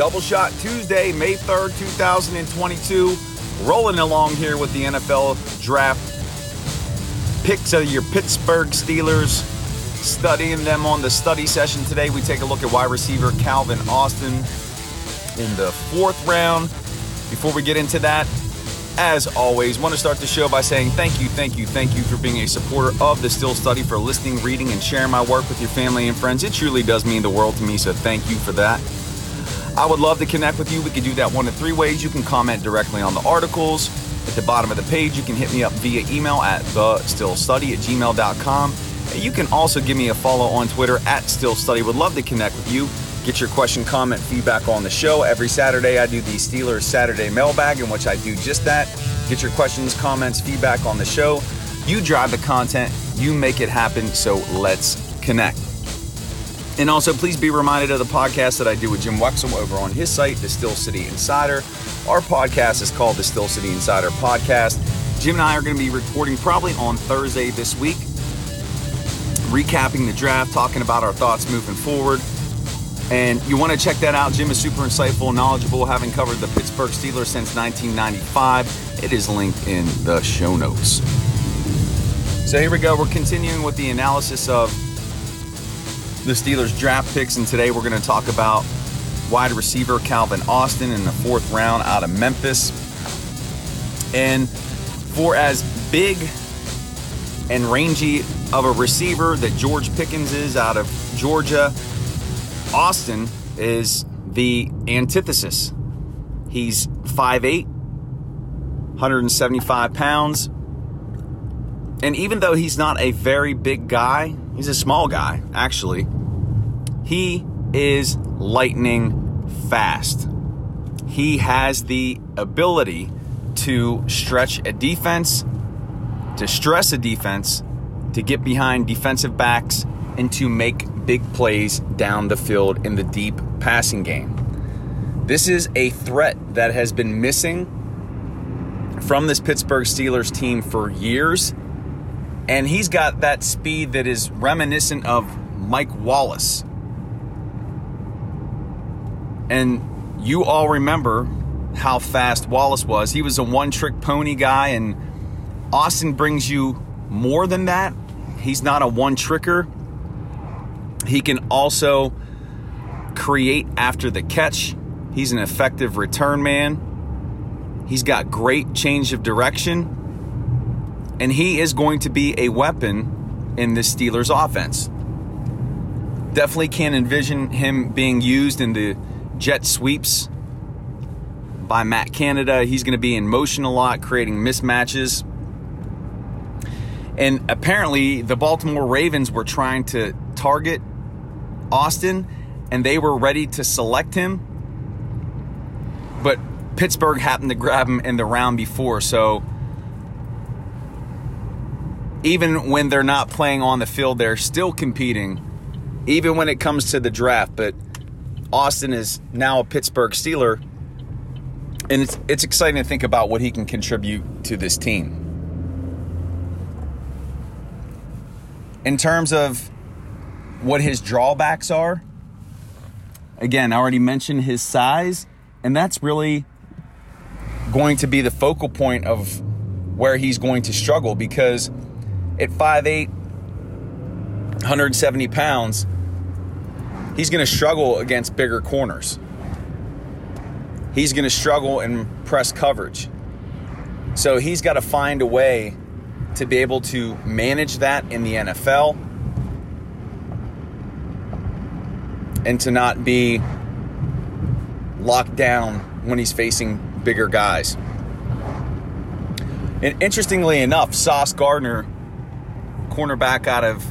double shot. Tuesday, May 3rd, 2022. Rolling along here with the NFL draft picks of your Pittsburgh Steelers. Studying them on the study session today. We take a look at wide receiver Calvin Austin in the fourth round. Before we get into that, as always, want to start the show by saying thank you, thank you, thank you for being a supporter of the Steel Study, for listening, reading, and sharing my work with your family and friends. It truly does mean the world to me, so thank you for that. I would love to connect with you. We can do that one of three ways. You can comment directly on the articles. At the bottom of the page, you can hit me up via email at thesteelstudy at gmail.com. You can also give me a follow on Twitter at steelstudy. Would love to connect with you. Get your question, comment, feedback on the show. Every Saturday, I do the Steelers Saturday mailbag, in which I do just that. Get your questions, comments, feedback on the show. You drive the content, you make it happen, so let's connect. And also, please be reminded of the podcast that I do with Jim Wexell over on his site, The Steel City Insider. Our podcast is called The Steel City Insider Podcast. Jim and I are going to be recording probably on Thursday this week, recapping the draft, talking about our thoughts moving forward. And you want to check that out. Jim is super insightful, knowledgeable, having covered the Pittsburgh Steelers since 1995. It is linked in the show notes. So here we go. We're continuing with the analysis of the Steelers draft picks, and today we're going to talk about wide receiver Calvin Austin in the fourth round out of Memphis. And for as big and rangy of a receiver that George Pickens is out of Georgia, Austin is the antithesis. He's 5'8, 175 pounds. And even though he's not a very big guy, he's a small guy, actually. He is lightning fast. He has the ability to stretch a defense, to stress a defense, to get behind defensive backs, and to make big plays down the field in the deep passing game. This is a threat that has been missing from this Pittsburgh Steelers team for years. And he's got that speed that is reminiscent of Mike Wallace. And you all remember how fast Wallace was. He was a one trick pony guy, and Austin brings you more than that. He's not a one tricker. He can also create after the catch. He's an effective return man. He's got great change of direction. And he is going to be a weapon in this Steelers offense. Definitely can envision him being used in the jet sweeps by Matt Canada. He's going to be in motion a lot, creating mismatches. And apparently, the Baltimore Ravens were trying to target Austin and they were ready to select him. But Pittsburgh happened to grab him in the round before. So even when they're not playing on the field, they're still competing, even when it comes to the draft. But Austin is now a Pittsburgh Steeler. And it's, it's exciting to think about what he can contribute to this team. In terms of what his drawbacks are, again, I already mentioned his size, and that's really going to be the focal point of where he's going to struggle because at 5'8, 170 pounds, he's going to struggle against bigger corners. He's going to struggle in press coverage. So he's got to find a way to be able to manage that in the NFL and to not be locked down when he's facing bigger guys. And interestingly enough, Sauce Gardner, cornerback out of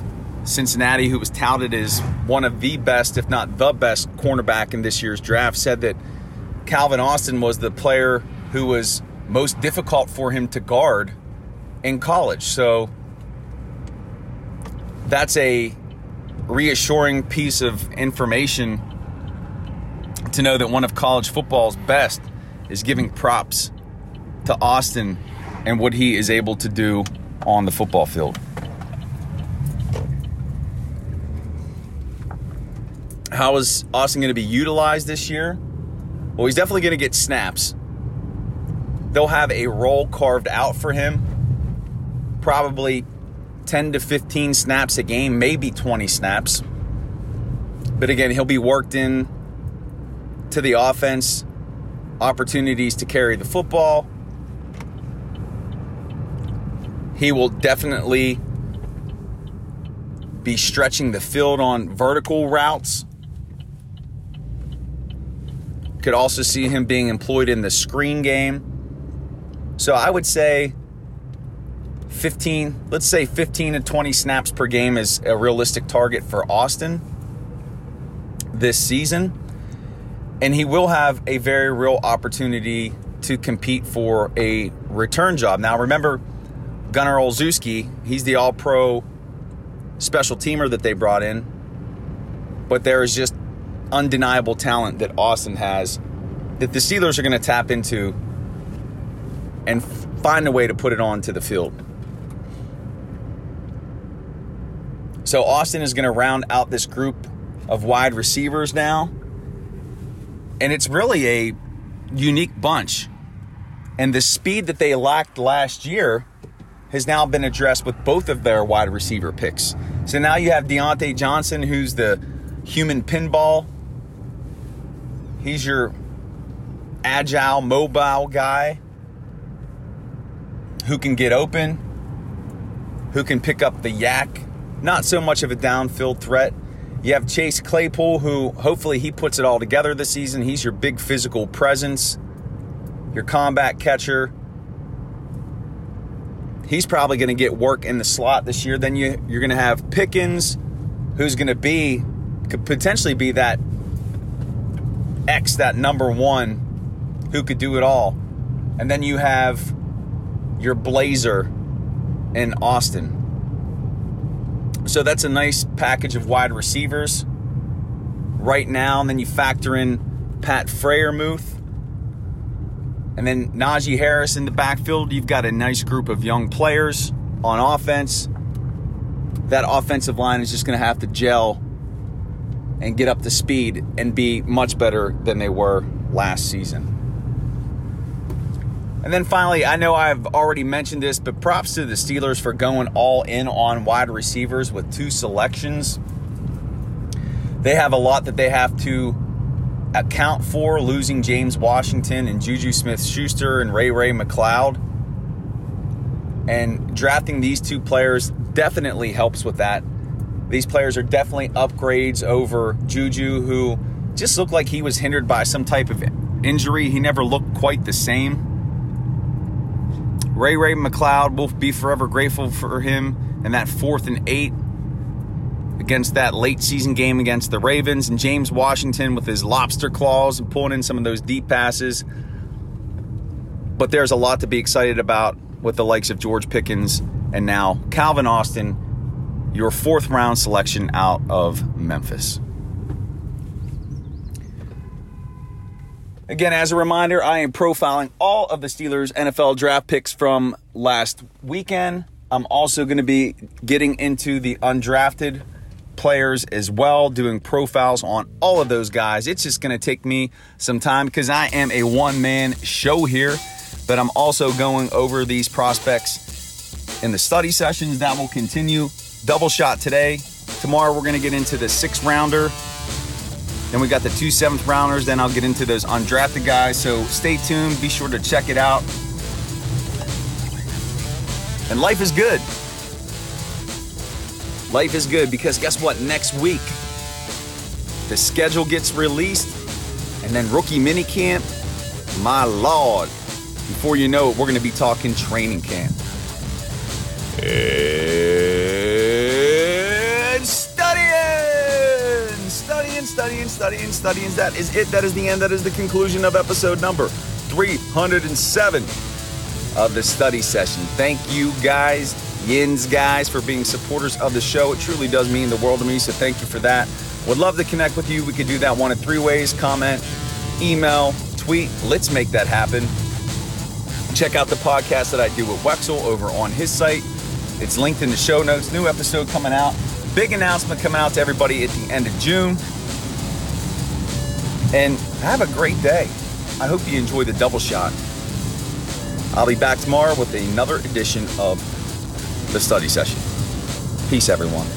Cincinnati, who was touted as one of the best, if not the best, cornerback in this year's draft, said that Calvin Austin was the player who was most difficult for him to guard in college. So that's a reassuring piece of information to know that one of college football's best is giving props to Austin and what he is able to do on the football field. How is Austin going to be utilized this year? Well, he's definitely going to get snaps. They'll have a role carved out for him, probably 10 to 15 snaps a game, maybe 20 snaps. But again, he'll be worked in to the offense, opportunities to carry the football. He will definitely be stretching the field on vertical routes. Could also see him being employed in the screen game. So I would say 15, let's say 15 to 20 snaps per game is a realistic target for Austin this season. And he will have a very real opportunity to compete for a return job. Now, remember, Gunnar Olszewski, he's the all pro special teamer that they brought in. But there is just undeniable talent that Austin has that the Steelers are going to tap into and find a way to put it onto the field. So Austin is going to round out this group of wide receivers now. And it's really a unique bunch. And the speed that they lacked last year has now been addressed with both of their wide receiver picks. So now you have Diontae Johnson, who's the human pinball. He's your agile, mobile guy who can get open, who can pick up the YAC. not so much of a downfield threat. You have Chase Claypool, who hopefully he puts it all together this season. He's your big physical presence, your combat catcher. He's probably going to get work in the slot this year. Then you, you're going to have Pickens, who's going to be, could potentially be that X, that number one, who could do it all. And then you have your Blazer in Austin so that's a nice package of wide receivers right now. And then you factor in Pat Freiermuth. And then Najee Harris in the backfield. You've got a nice group of young players on offense. That offensive line is just going to have to gel and get up to speed and be much better than they were last season. And then finally, I know I've already mentioned this, but props to the Steelers for going all in on wide receivers with two selections. They have a lot that they have to account for, losing James Washington and Juju Smith Schuster and Ray Ray McCloud. And drafting these two players definitely helps with that. These players are definitely upgrades over Juju, who just looked like he was hindered by some type of injury. He never looked quite the same. Ray Ray McCloud, we'll be forever grateful for him and that fourth and eight against that late season game against the Ravens. And James Washington with his lobster claws and pulling in some of those deep passes. But there's a lot to be excited about with the likes of George Pickens and now Calvin Austin, your fourth round selection out of Memphis. Again, as a reminder, I am profiling all of the Steelers NFL draft picks from last weekend. I'm also going to be getting into the undrafted players as well, doing profiles on all of those guys. It's just going to take me some time because I am a one man show here, but I'm also going over these prospects in the study sessions that will continue. Double shot today. Tomorrow, we're going to get into the six rounder then we got the two seventh rounders. Then I'll get into those undrafted guys. So stay tuned. Be sure to check it out. And life is good. Life is good because guess what? Next week, the schedule gets released, and then rookie mini camp. My lord! Before you know it, we're going to be talking training camp. Studying, studying, studying. That is it. That is the end. That is the conclusion of episode number 307 of the study session. Thank you guys, Yins guys, for being supporters of the show. It truly does mean the world to me, so thank you for that. Would love to connect with you. We could do that one of three ways comment, email, tweet. Let's make that happen. Check out the podcast that I do with Wexell over on his site. It's linked in the show notes. New episode coming out. Big announcement coming out to everybody at the end of June. And have a great day. I hope you enjoy the double shot. I'll be back tomorrow with another edition of the study session. Peace, everyone.